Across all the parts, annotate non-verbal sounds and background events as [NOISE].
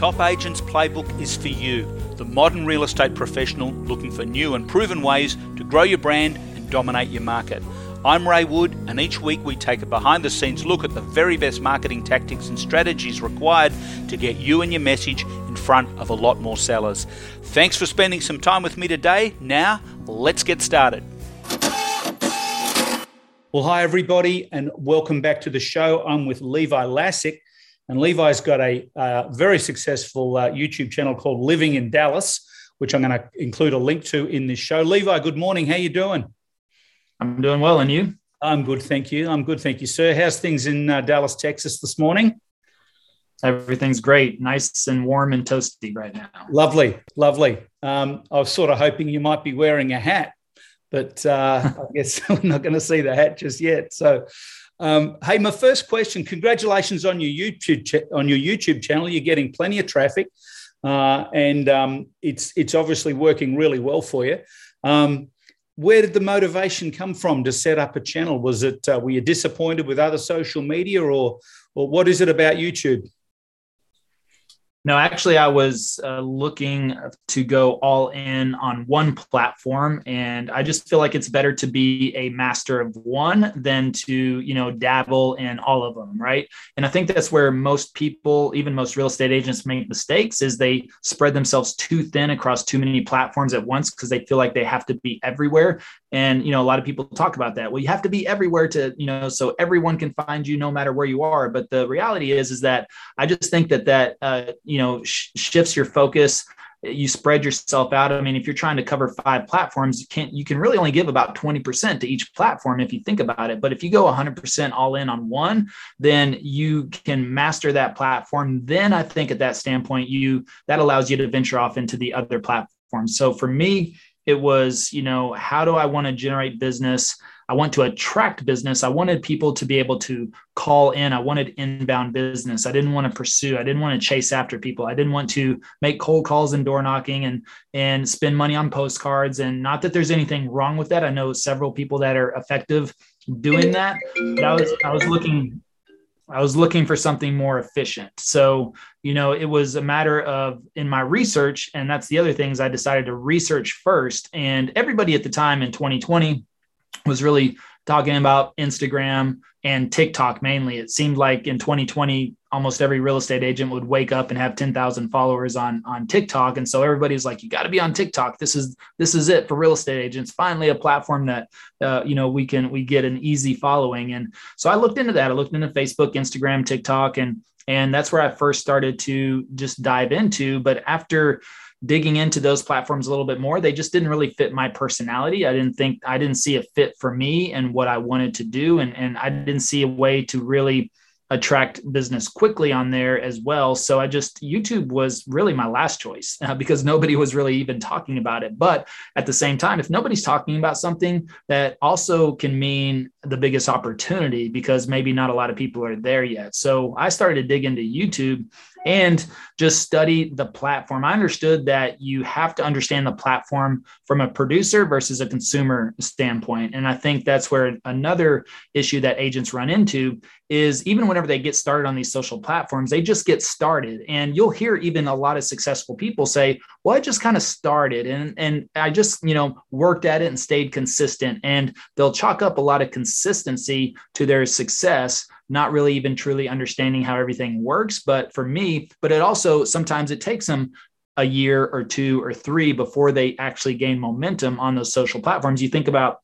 Top Agents Playbook is for you, the modern real estate professional looking for new and proven ways to grow your brand and dominate your market. I'm Ray Wood, and each week we take a behind the scenes look at the very best marketing tactics and strategies required to get you and your message in front of a lot more sellers. Thanks for spending some time with me today. Now, let's get started. Well, hi, everybody, and welcome back to the show. I'm with Levi Lassick, and Levi's got a uh, very successful uh, YouTube channel called Living in Dallas, which I'm going to include a link to in this show. Levi, good morning. How you doing? I'm doing well, and you? I'm good, thank you. I'm good, thank you, sir. How's things in uh, Dallas, Texas this morning? Everything's great, nice and warm and toasty right now. Lovely, lovely. Um, I was sort of hoping you might be wearing a hat, but uh, [LAUGHS] I guess [LAUGHS] we're not going to see the hat just yet. So, um, hey, my first question: Congratulations on your YouTube on your YouTube channel. You're getting plenty of traffic, uh, and um, it's it's obviously working really well for you. Um, where did the motivation come from to set up a channel? Was it uh, were you disappointed with other social media, or or what is it about YouTube? No, actually, I was uh, looking to go all in on one platform, and I just feel like it's better to be a master of one than to, you know, dabble in all of them, right? And I think that's where most people, even most real estate agents, make mistakes is they spread themselves too thin across too many platforms at once because they feel like they have to be everywhere. And you know, a lot of people talk about that. Well, you have to be everywhere to, you know, so everyone can find you no matter where you are. But the reality is, is that I just think that that. Uh, you know sh- shifts your focus you spread yourself out. I mean if you're trying to cover five platforms you can't you can really only give about 20% to each platform if you think about it. But if you go 100% all in on one then you can master that platform. Then i think at that standpoint you that allows you to venture off into the other platforms. So for me it was you know how do i want to generate business I want to attract business. I wanted people to be able to call in. I wanted inbound business. I didn't want to pursue. I didn't want to chase after people. I didn't want to make cold calls and door knocking and and spend money on postcards. And not that there's anything wrong with that. I know several people that are effective doing that. But I was I was looking I was looking for something more efficient. So, you know, it was a matter of in my research, and that's the other things I decided to research first. And everybody at the time in 2020 was really talking about Instagram and TikTok mainly. It seemed like in 2020, almost every real estate agent would wake up and have 10,000 followers on on TikTok, and so everybody's like, "You got to be on TikTok. This is this is it for real estate agents. Finally, a platform that uh, you know we can we get an easy following." And so I looked into that. I looked into Facebook, Instagram, TikTok, and and that's where I first started to just dive into. But after digging into those platforms a little bit more they just didn't really fit my personality i didn't think i didn't see a fit for me and what i wanted to do and, and i didn't see a way to really attract business quickly on there as well. So I just, YouTube was really my last choice uh, [LAUGHS] because nobody was really even talking about it. But at the same time, if nobody's talking about something, that also can mean the biggest opportunity because maybe not a lot of people are there yet. So I started to dig into YouTube and just study the platform. I understood that you have to understand the platform from a producer versus a consumer standpoint. And I think that's where another issue that agents run into is even whenever they get started on these social platforms, they just get started. And you'll hear even a lot of successful people say, well, I just kind of started and, and I just, you know, worked at it and stayed consistent. And they'll chalk up a lot of consistency to their success not really even truly understanding how everything works. But for me, but it also sometimes it takes them a year or two or three before they actually gain momentum on those social platforms. You think about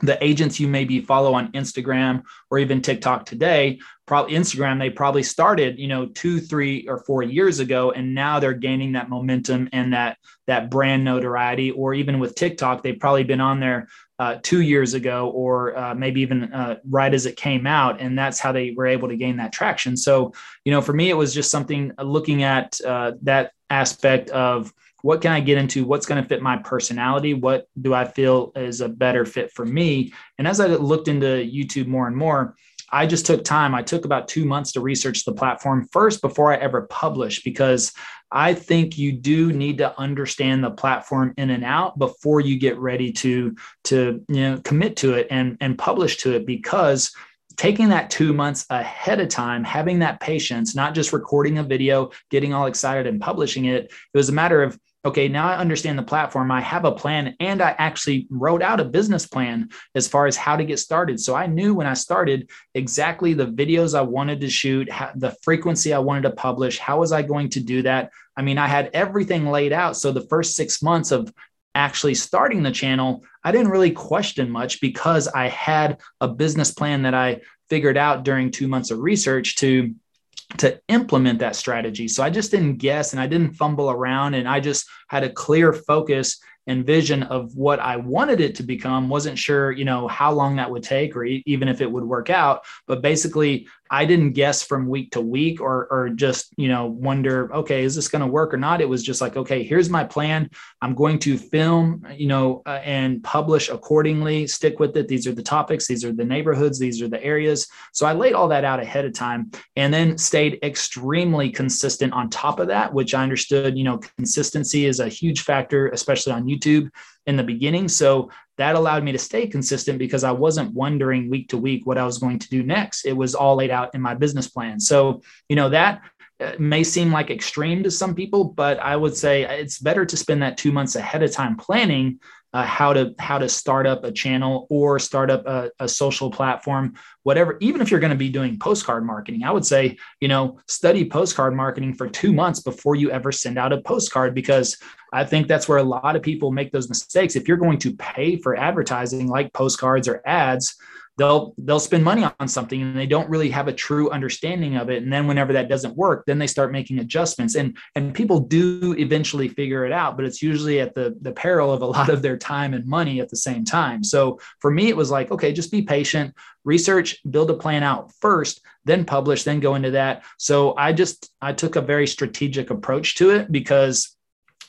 the agents you maybe follow on Instagram or even TikTok today, probably Instagram, they probably started, you know, two, three, or four years ago, and now they're gaining that momentum and that that brand notoriety. Or even with TikTok, they've probably been on there uh, two years ago, or uh, maybe even uh, right as it came out, and that's how they were able to gain that traction. So, you know, for me, it was just something uh, looking at uh, that aspect of what can I get into? What's going to fit my personality? What do I feel is a better fit for me? And as I looked into YouTube more and more, I just took time. I took about two months to research the platform first before I ever published because I think you do need to understand the platform in and out before you get ready to to you know commit to it and and publish to it because taking that two months ahead of time, having that patience, not just recording a video, getting all excited and publishing it. It was a matter of, okay, now I understand the platform. I have a plan and I actually wrote out a business plan as far as how to get started. So I knew when I started exactly the videos I wanted to shoot, the frequency I wanted to publish, how was I going to do that? I mean, I had everything laid out. So the first six months of actually starting the channel, I didn't really question much because I had a business plan that I figured out during two months of research to to implement that strategy. So I just didn't guess and I didn't fumble around and I just had a clear focus and vision of what I wanted it to become. Wasn't sure, you know, how long that would take or even if it would work out. But basically, I didn't guess from week to week or, or just, you know, wonder, okay, is this going to work or not? It was just like, okay, here's my plan. I'm going to film, you know, uh, and publish accordingly, stick with it. These are the topics, these are the neighborhoods, these are the areas. So I laid all that out ahead of time and then stayed extremely consistent on top of that, which I understood, you know, consistency is a huge factor, especially on YouTube in the beginning. So that allowed me to stay consistent because I wasn't wondering week to week what I was going to do next. It was all laid out in my business plan. So, you know, that uh, may seem like extreme to some people, but I would say it's better to spend that two months ahead of time planning uh, how to how to start up a channel or start up a, a social platform whatever even if you're going to be doing postcard marketing. I would say you know study postcard marketing for two months before you ever send out a postcard because i think that's where a lot of people make those mistakes. If you're going to pay for advertising like postcards or ads they'll they'll spend money on something and they don't really have a true understanding of it. And then whenever that doesn't work then they start making adjustments. And and people do eventually figure it out but it's usually at the the peril of a lot of their time and money at the same time. So for me it was like okay just be patient research build a plan out first then publish then go into that. So i just i took a very strategic approach to it because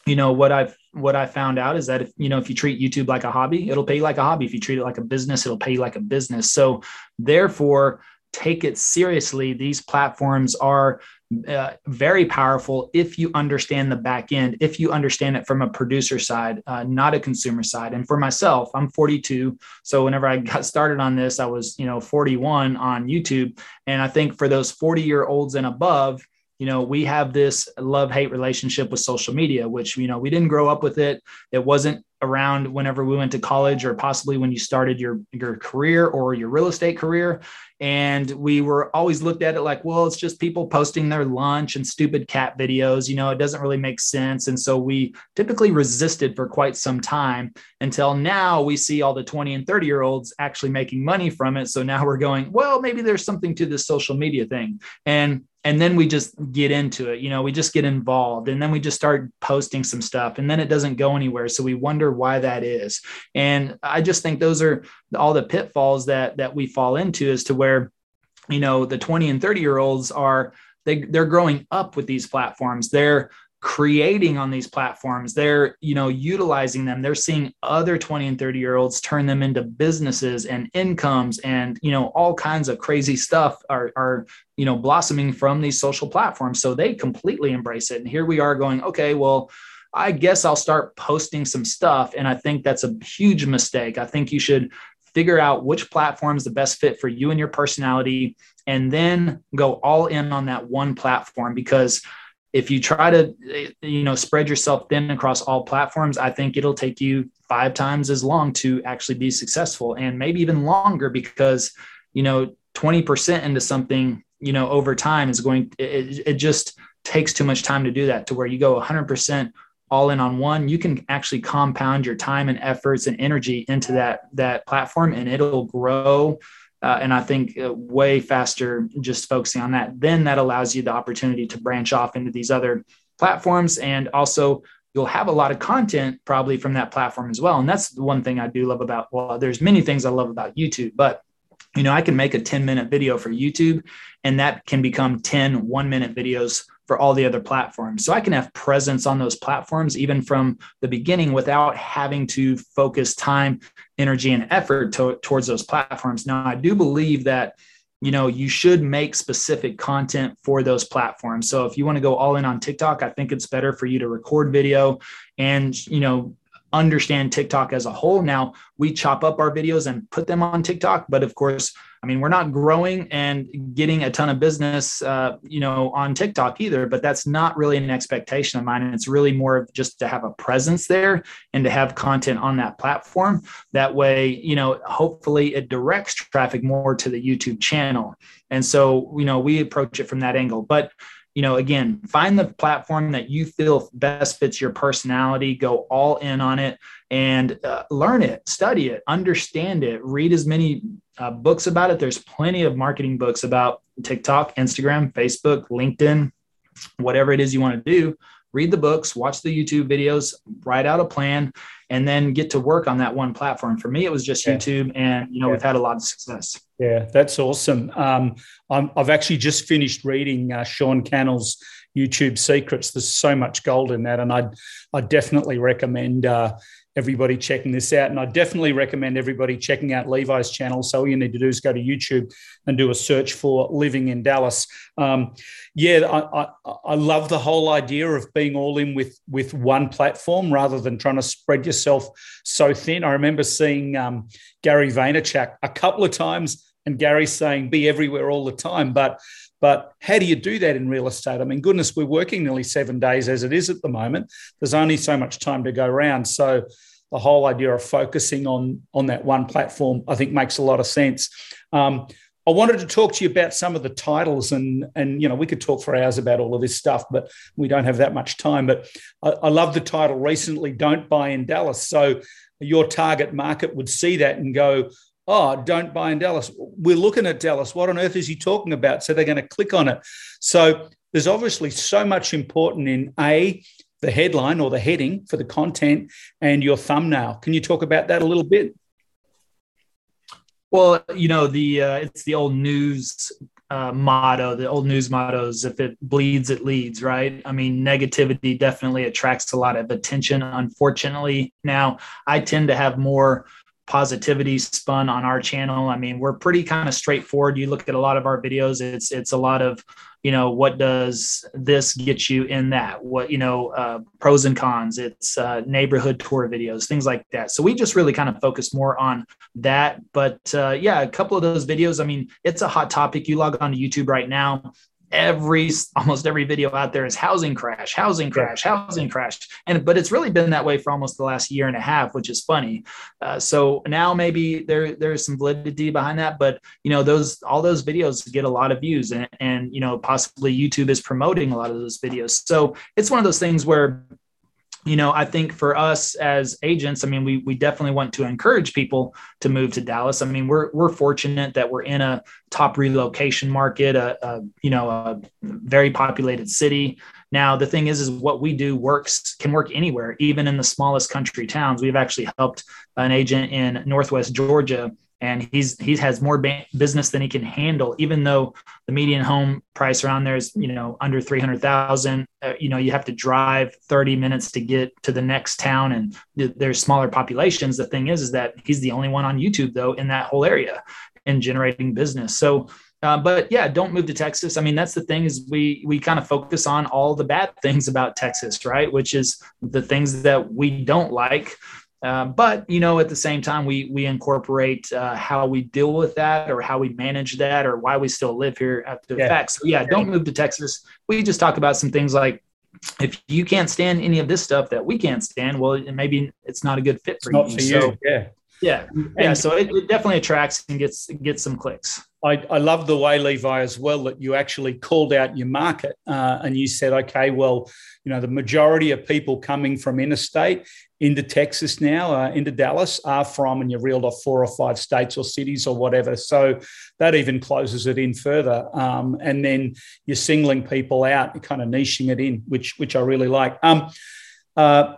you know what i've what I found out is that if you know if you treat YouTube like a hobby, it'll pay you like a hobby. If you treat it like a business, it'll pay you like a business. So therefore, take it seriously. These platforms are uh, very powerful if you understand the back end, if you understand it from a producer side, uh, not a consumer side. And for myself, I'm 42. So whenever I got started on this, I was, you know, 41 on YouTube. And I think for those 40 year olds and above, you know we have this love hate relationship with social media which you know we didn't grow up with it. It wasn't around whenever we went to college or possibly when you started your your career or your real estate career. And we were always looked at it like well it's just people posting their lunch and stupid cat videos you know it doesn't really make sense. And so we typically resisted for quite some time until now we see all the 20 and 30 year olds actually making money from it. So now we're going well maybe there's something to this social media thing. And and then we just get into it you know we just get involved and then we just start posting some stuff and then it doesn't go anywhere. So we wonder why that is. And i just think those are all the pitfalls that that we fall into as to where you know the 20 and 30 year olds are they they're growing up with these platforms. They're creating on these platforms. They're you know utilizing them. They're seeing other 20 and 30 year olds turn them into businesses and incomes and you know all kinds of crazy stuff are are you know blossoming from these social platforms. So they completely embrace it. And here we are going okay well i guess i'll start posting some stuff and i think that's a huge mistake. I think you should figure out which platform is the best fit for you and your personality and then go all in on that one platform because if you try to eh, you know spread yourself thin across all platforms i think it'll take you five times as long to actually be successful and maybe even longer because you know 20% into something you know over time is going it, it just takes too much time to do that to where you go 100% all in on one you can actually compound your time and efforts and energy into that that platform and it'll grow uh, and I think uh, way faster just focusing on that. Then that allows you the opportunity to branch off into these other platforms. And also, you'll have a lot of content probably from that platform as well. And that's the one thing I do love about, well, there's many things I love about YouTube, but you know, I can make a 10 minute video for YouTube and that can become 10 one minute videos for all the other platforms. So I can have presence on those platforms even from the beginning without having to focus time, energy, and effort to, towards those platforms. Now, I do believe that you know you should make specific content for those platforms so if you want to go all in on tiktok i think it's better for you to record video and you know understand tiktok as a whole now we chop up our videos and put them on tiktok but of course I mean, we're not growing and getting a ton of business, uh, you know, on TikTok either, but that's not really an expectation of mine. It's really more of just to have a presence there and to have content on that platform. That way, you know, hopefully it directs traffic more to the YouTube channel. And so, you know, we approach it from that angle. But you know, again, find the platform that you feel best fits your personality, go all in on it and uh, learn it, study it, understand it, read as many uh, books about it. There's plenty of marketing books about TikTok, Instagram, Facebook, LinkedIn, whatever it is you want to do. Read the books, watch the YouTube videos, write out a plan, and then get to work on that one platform. For me, it was just yeah. YouTube, and you know yeah. we've had a lot of success. Yeah, that's awesome. Um, i have actually just finished reading uh, Sean Cannell's YouTube Secrets. There's so much gold in that, and I'd I definitely recommend uh, everybody checking this out. And I definitely recommend everybody checking out Levi's channel. So all you need to do is go to YouTube and do a search for Living in Dallas. Um, yeah, I, I, I, love the whole idea of being all in with with one platform rather than trying to spread yourself so thin. I remember seeing um, Gary Vaynerchuk a couple of times. And Gary saying, "Be everywhere all the time," but but how do you do that in real estate? I mean, goodness, we're working nearly seven days as it is at the moment. There's only so much time to go around. So the whole idea of focusing on on that one platform, I think, makes a lot of sense. Um, I wanted to talk to you about some of the titles, and and you know we could talk for hours about all of this stuff, but we don't have that much time. But I, I love the title recently. Don't buy in Dallas. So your target market would see that and go, oh, don't buy in Dallas. We're looking at Dallas. What on earth is he talking about? So they're going to click on it. So there's obviously so much important in a the headline or the heading for the content and your thumbnail. Can you talk about that a little bit? Well, you know, the uh, it's the old news uh, motto, the old news motto is if it bleeds, it leads, right? I mean, negativity definitely attracts a lot of attention. Unfortunately, now I tend to have more positivity spun on our channel. I mean, we're pretty kind of straightforward. You look at a lot of our videos, it's it's a lot of you know what does this get you in that what you know uh, pros and cons it's uh, neighborhood tour videos things like that so we just really kind of focus more on that but uh, yeah a couple of those videos i mean it's a hot topic you log on to youtube right now every almost every video out there is housing crash housing crash housing crash. And but it's really been that way for almost the last year and a half which is funny. Uh, so now maybe there there's some validity behind that but you know those all those videos get a lot of views and, and you know possibly youtube is promoting a lot of those videos. So it's one of those things where you know, I think for us as agents, I mean, we we definitely want to encourage people to move to Dallas. I mean, we're we're fortunate that we're in a top relocation market, a, a you know a very populated city. Now, the thing is, is what we do works can work anywhere, even in the smallest country towns. We've actually helped an agent in Northwest Georgia and he's he has more ba- business than he can handle even though the median home price around there is you know under 300,000 uh, you know you have to drive 30 minutes to get to the next town and th- there's smaller populations the thing is is that he's the only one on YouTube though in that whole area and generating business so uh, but yeah, don't move to Texas. I mean, that's the thing is we we kind of focus on all the bad things about Texas, right? Which is the things that we don't like. Uh, but you know, at the same time, we we incorporate uh, how we deal with that, or how we manage that, or why we still live here after the yeah. fact. So yeah, don't move to Texas. We just talk about some things like if you can't stand any of this stuff that we can't stand, well, maybe it's not a good fit for it's you. Not for so, you. Yeah. Yeah. Yeah. So it, it definitely attracts and gets gets some clicks. I, I, love the way Levi as well that you actually called out your market uh, and you said, okay, well, you know, the majority of people coming from interstate into Texas now, uh, into Dallas, are from, and you reeled off four or five states or cities or whatever. So that even closes it in further. Um, and then you're singling people out, you're kind of niching it in, which which I really like. Um, uh,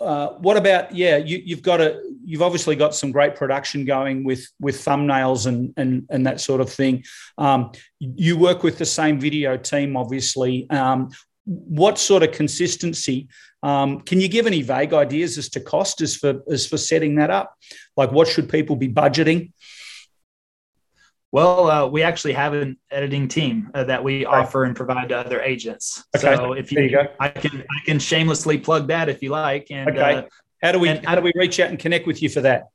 uh, what about yeah? You, you've got a you've obviously got some great production going with with thumbnails and and and that sort of thing. Um, you work with the same video team, obviously. Um, what sort of consistency? Um, can you give any vague ideas as to cost as for as for setting that up? Like, what should people be budgeting? Well, uh, we actually have an editing team uh, that we right. offer and provide to other agents. Okay. So if you, you I can I can shamelessly plug that if you like. And okay. Uh, how do we and, how do we reach out and connect with you for that?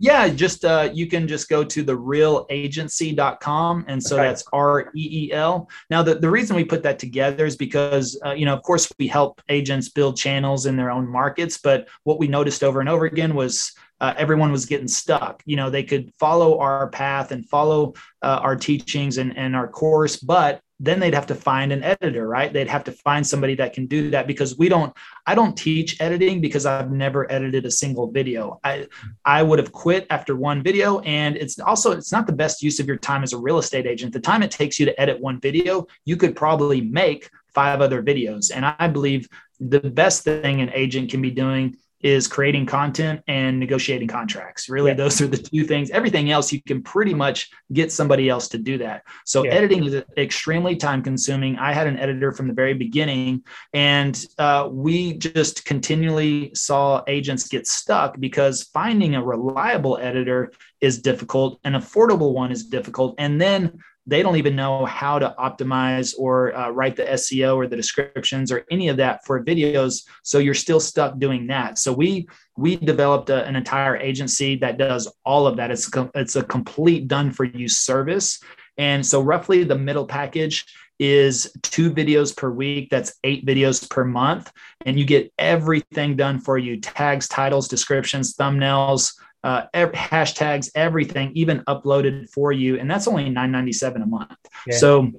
Yeah, just uh, you can just go to the reelagency.com. And so okay. that's R E E L. Now, the, the reason we put that together is because, uh, you know, of course, we help agents build channels in their own markets. But what we noticed over and over again was uh, everyone was getting stuck. You know, they could follow our path and follow uh, our teachings and, and our course, but then they'd have to find an editor right? They'd have to find somebody that can do that because we don't i don't teach editing because i've never edited a single video. I i would have quit after one video and it's also it's not the best use of your time as a real estate agent. The time it takes you to edit one video you could probably make five other videos. And i believe the best thing an agent can be doing is creating content and negotiating contracts. Really, yeah. those are the two things. Everything else, you can pretty much get somebody else to do that. So, yeah. editing is extremely time consuming. I had an editor from the very beginning, and uh, we just continually saw agents get stuck because finding a reliable editor is difficult, an affordable one is difficult. And then they don't even know how to optimize or uh, write the SEO or the descriptions or any of that for videos. So you're still stuck doing that. So we we developed a, an entire agency that does all of that. It's it's a complete done for you service. And so roughly the middle package is two videos per week. That's eight videos per month. And you get everything done for you tags, titles, descriptions, thumbnails, uh, every, hashtags, everything, even uploaded for you, and that's only nine ninety seven a month. Yeah. So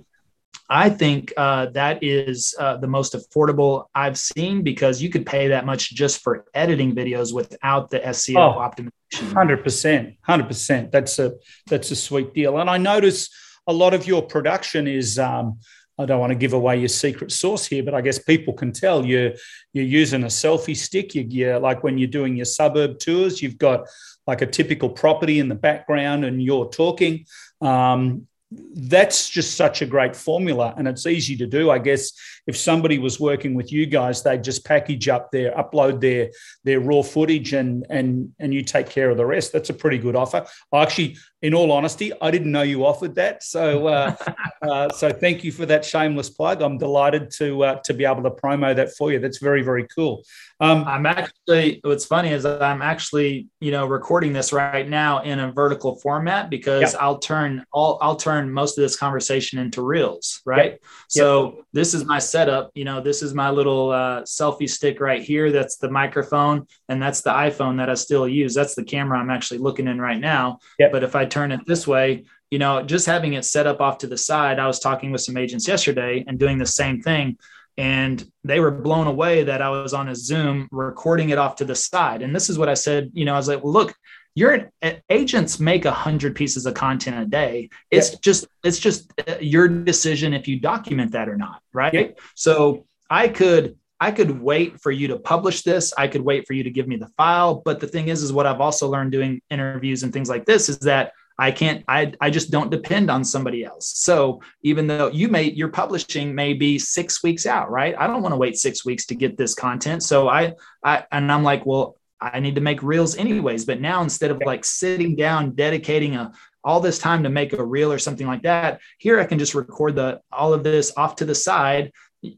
I think uh, that is uh, the most affordable I've seen because you could pay that much just for editing videos without the SEO oh, optimization. Hundred percent, hundred percent. That's a that's a sweet deal. And I notice a lot of your production is. Um, I don't want to give away your secret sauce here, but I guess people can tell you're you're using a selfie stick. You, you're like when you're doing your suburb tours, you've got like a typical property in the background and you're talking. Um, that's just such a great formula and it's easy to do i guess if somebody was working with you guys they'd just package up their upload their their raw footage and and and you take care of the rest that's a pretty good offer I actually in all honesty i didn't know you offered that so uh, [LAUGHS] uh, so thank you for that shameless plug i'm delighted to uh, to be able to promo that for you that's very very cool um, I'm actually, what's funny is I'm actually, you know, recording this right now in a vertical format because yep. I'll turn all, I'll turn most of this conversation into reels, right? Yep. So yep. this is my setup. You know, this is my little uh, selfie stick right here. That's the microphone, and that's the iPhone that I still use. That's the camera I'm actually looking in right now. But if I turn it this way, you know, just having it set up off to the side, I was talking with some agents yesterday and doing the same thing and they were blown away that I was on a Zoom recording it off to the side. And this is what I said, you know, I was like, well, look, your agents make a hundred pieces of content a day. It's yep. just, it's just uh, your decision if you document that or not. Right. Yep. So I could, I could wait for you to publish this. I could wait for you to give me the file. But the thing is, is what I've also learned doing interviews and things like this is that I can't, I, I just don't depend on somebody else. So even though you may, your publishing may be six weeks out, right? I don't want to wait six weeks to get this content. So I, I, and I'm like, well, I need to make reels anyways. But now instead of like sitting down, dedicating a, all this time to make a reel or something like that, here I can just record the, all of this off to the side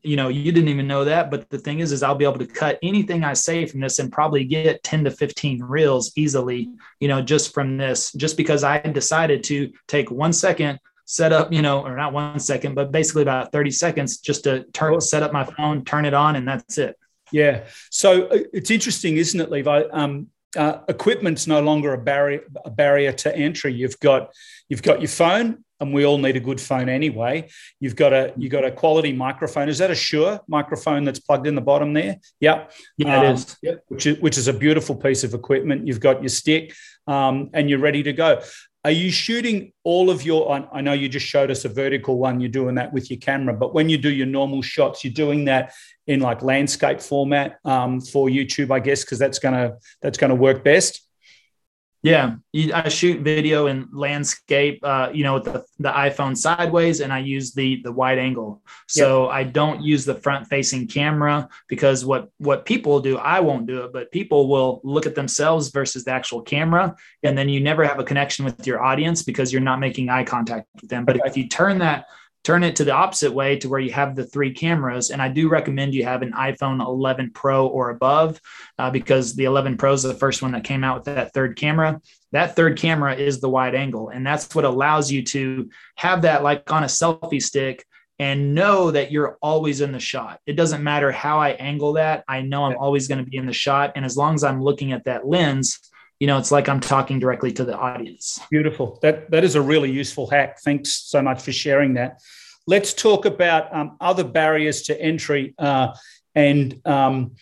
you know you didn't even know that but the thing is is i'll be able to cut anything i say from this and probably get 10 to 15 reels easily you know just from this just because i decided to take one second set up you know or not one second but basically about 30 seconds just to turn set up my phone turn it on and that's it. Yeah. So uh, it's interesting isn't it levi? Um, uh, equipment's no longer a barrier a barrier to entry. You've got you've got your phone and we all need a good phone anyway. You've got a you've got a quality microphone. Is that a Shure microphone that's plugged in the bottom there? Yep. Yeah, um, it is. Yep. Which is which is a beautiful piece of equipment. You've got your stick, um, and you're ready to go. Are you shooting all of your? I know you just showed us a vertical one. You're doing that with your camera, but when you do your normal shots, you're doing that in like landscape format um, for YouTube, I guess, because that's gonna that's gonna work best. Yeah, I shoot video in landscape, uh, you know, with the, the iPhone sideways, and I use the the wide angle. So yep. I don't use the front facing camera because what what people do, I won't do it, but people will look at themselves versus the actual camera, and then you never have a connection with your audience because you're not making eye contact with them. But if you turn that turn it to the opposite way to where you have the three cameras. And I do recommend you have an iPhone 11 Pro or above uh, because the 11 Pro is the first one that came out with that third camera. That third camera is the wide angle. And that's what allows you to have that like on a selfie stick and know that you're always in the shot. It doesn't matter how I angle that. I know I'm always going to be in the shot. And as long as I'm looking at that lens, you know, it's like I'm talking directly to the audience. Beautiful. That that is a really useful hack. Thanks so much for sharing that. Let's talk about um, other barriers to entry, uh, and um,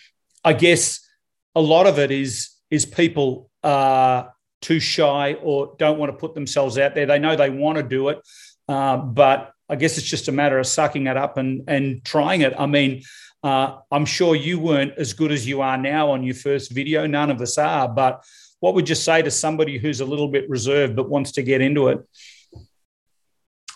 I guess a lot of it is is people are too shy or don't want to put themselves out there. They know they want to do it, uh, but I guess it's just a matter of sucking it up and and trying it. I mean, uh, I'm sure you weren't as good as you are now on your first video. None of us are. But what would you say to somebody who's a little bit reserved but wants to get into it?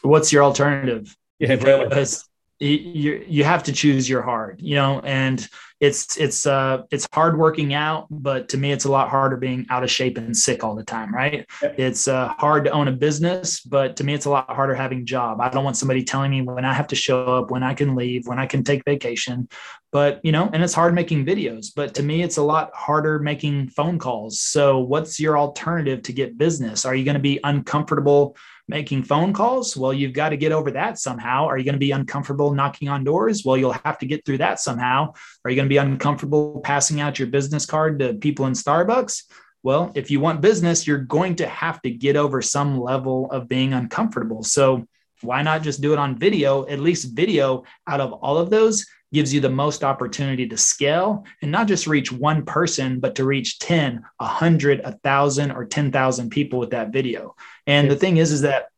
What's your alternative? Yeah, because you you have to choose your hard, you know, and it's it's uh it's hard working out but to me it's a lot harder being out of shape and sick all the time right? Yep. it's uh, hard to own a business but to me it's a lot harder having a job. I don't want somebody telling me when i have to show up when i can leave when i can take vacation but you know and it's hard making videos but to me it's a lot harder making phone calls. So what's your alternative to get business? Are you going to be uncomfortable making phone calls? Well, you've got to get over that somehow. Are you going to be uncomfortable knocking on doors? Well, you'll have to get through that somehow. Are you going to be uncomfortable passing out your business card to people in Starbucks? Well, if you want business, you're going to have to get over some level of being uncomfortable. So, why not just do it on video? At least video out of all of those gives you the most opportunity to scale and not just reach one person, but to reach 10, 100, 1,000, or 10,000 people with that video. And the thing is, is that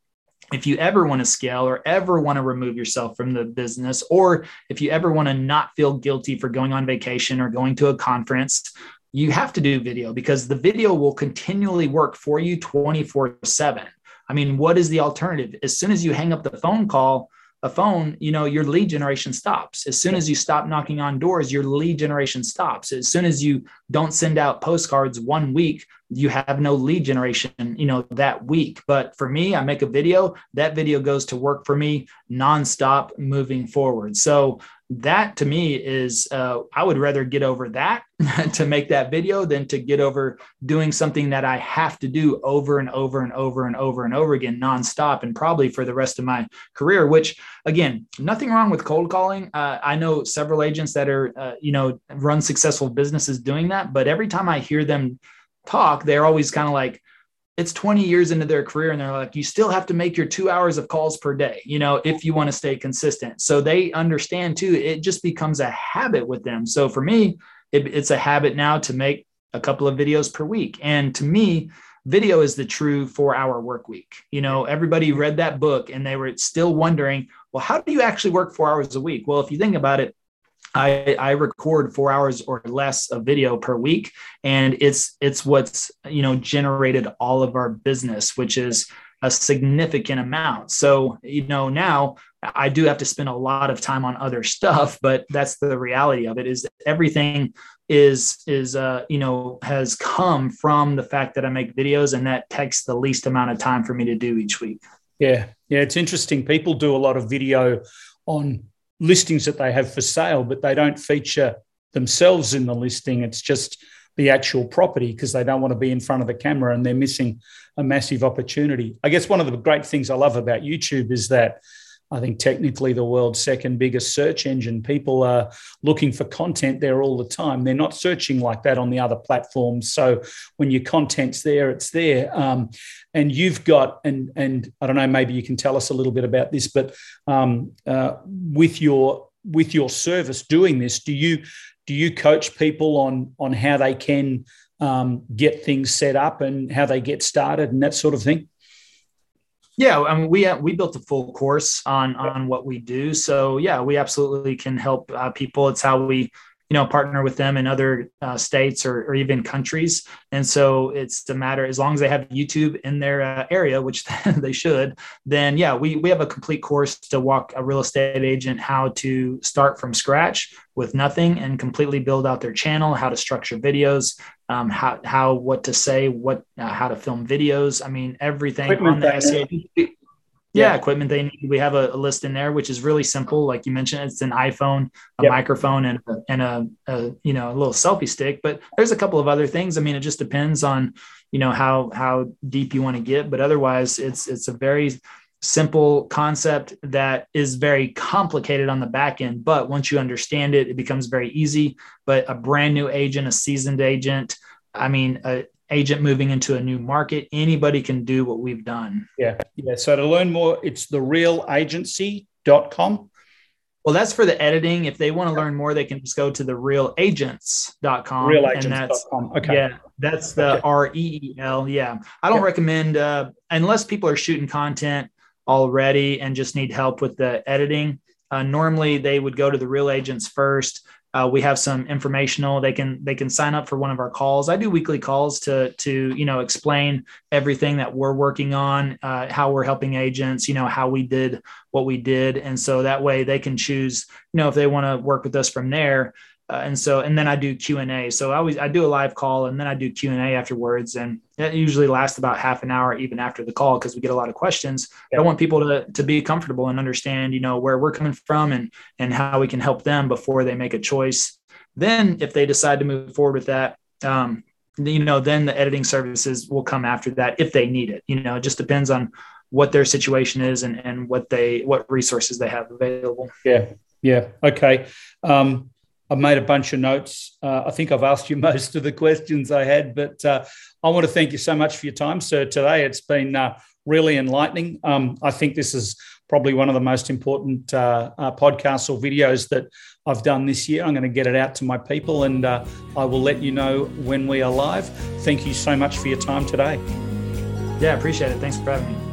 if you ever want to scale or ever want to remove yourself from the business, or if you ever want to not feel guilty for going on vacation or going to a conference, you have to do video because the video will continually work for you 24 7. I mean, what is the alternative? As soon as you hang up the phone call, a phone, you know, your lead generation stops. As soon as you stop knocking on doors, your lead generation stops. As soon as you don't send out postcards one week, you have no lead generation, you know, that week. But for me, I make a video, that video goes to work for me nonstop moving forward. So that to me is uh, i would rather get over that [LAUGHS] to make that video than to get over doing something that i have to do over and over and over and over and over again nonstop and probably for the rest of my career which again nothing wrong with cold calling. Uh, i know several agents that are uh, you know run successful businesses doing that but every time i hear them talk they're always kind of like it's 20 years into their career and they're like you still have to make your two hours of calls per day you know if you want to stay consistent. So they understand too it just becomes a habit with them. So for me it, it's a habit now to make a couple of videos per week. And to me video is the true four hour work week you know? Everybody read that book and they were still wondering well how do you actually work four hours a week? Well if you think about it I, I record four hours or less of video per week and it's it's what's you know generated all of our business which is a significant amount. So you know now i do have to spend a lot of time on other stuff but that's the reality of it is everything is is uh you know has come from the fact that i make videos and that takes the least amount of time for me to do each week. Yeah. Yeah it's interesting. People do a lot of video on listings that they have for sale, but they don't feature themselves in the listing. It's just the actual property because they don't want to be in front of the camera and they're missing a massive opportunity. I guess one of the great things I love about YouTube is that I think technically the world's second biggest search engine. People are looking for content there all the time. They're not searching like that on the other platforms. So when your content's there, it's there. Um, and you've got, and and I don't know, maybe you can tell us a little bit about this, but um, uh, with your with your service doing this, do you do you coach people on on how they can um, get things set up and how they get started and that sort of thing? Yeah, I mean, we uh, we built a full course on on what we do. So yeah, we absolutely can help uh, people. It's how we you know partner with them in other uh, states or, or, even countries and so it's a matter as long as they have youtube in their uh, area which [LAUGHS] they should then yeah we, we have a complete course to walk a real estate agent how to start from scratch with nothing and completely build out their channel how to structure videos um, how, how what to say what uh, how to film videos i mean everything on the SEO yeah, equipment they need. We have a, a, list in there, which is really simple. Like you mentioned, it's an iPhone, a yep. microphone, and and a, a, you know a little selfie stick. But there's a couple of other things. I mean, it just depends on you know how how deep you want to get. But otherwise, it's it's a very simple concept that is very complicated on the back end. But once you understand it, it becomes very easy. But a brand new agent, a seasoned agent, I mean, a, agent moving into a new market. Anybody can do what we've done. Yeah. Yeah. So to learn more, it's thereelagency.com. Well, that's for the editing. If they want to learn more, they can just go to the reelagents.com. Reelagents.com. Okay. Yeah. That's the R E E L. Yeah. I don't yeah. recommend, uh, unless people are shooting content already and just need help with the editing. Uh, normally, they would go to the Reel Agents first uh, we have some informational. They can they can sign up for one of our calls. I do weekly calls to to you know explain everything that we're working on, uh, how we're helping agents, you know how we did what we did, and so that way they can choose you know if they want to work with us from there. Uh, and so and then I do Q and A. So I always I do a live call and then I do Q and A afterwards, and it usually lasts about half an hour even after the call because we get a lot of questions. Yeah. I want people to to be comfortable and understand you know where we're coming from and and how we can help them before they make a choice. Then if they decide to move forward with that. Um, you know, then the editing services will come after that if they need it. You know, it just depends on what their situation is and, and what they what resources they have available. Yeah. Yeah. Okay. Um, I've made a bunch of notes. Uh, I think I've asked you [LAUGHS] most of the questions I had, but uh, I want to thank you so much for your time, sir. Today it's been uh, really enlightening. Um, I think this is probably one of the most important uh, uh, podcasts or videos that I've done this year. I'm going to get it out to my people, and uh, I will let you know when we are live. Thank you so much for your time today. Yeah, appreciate it. Thanks for having me.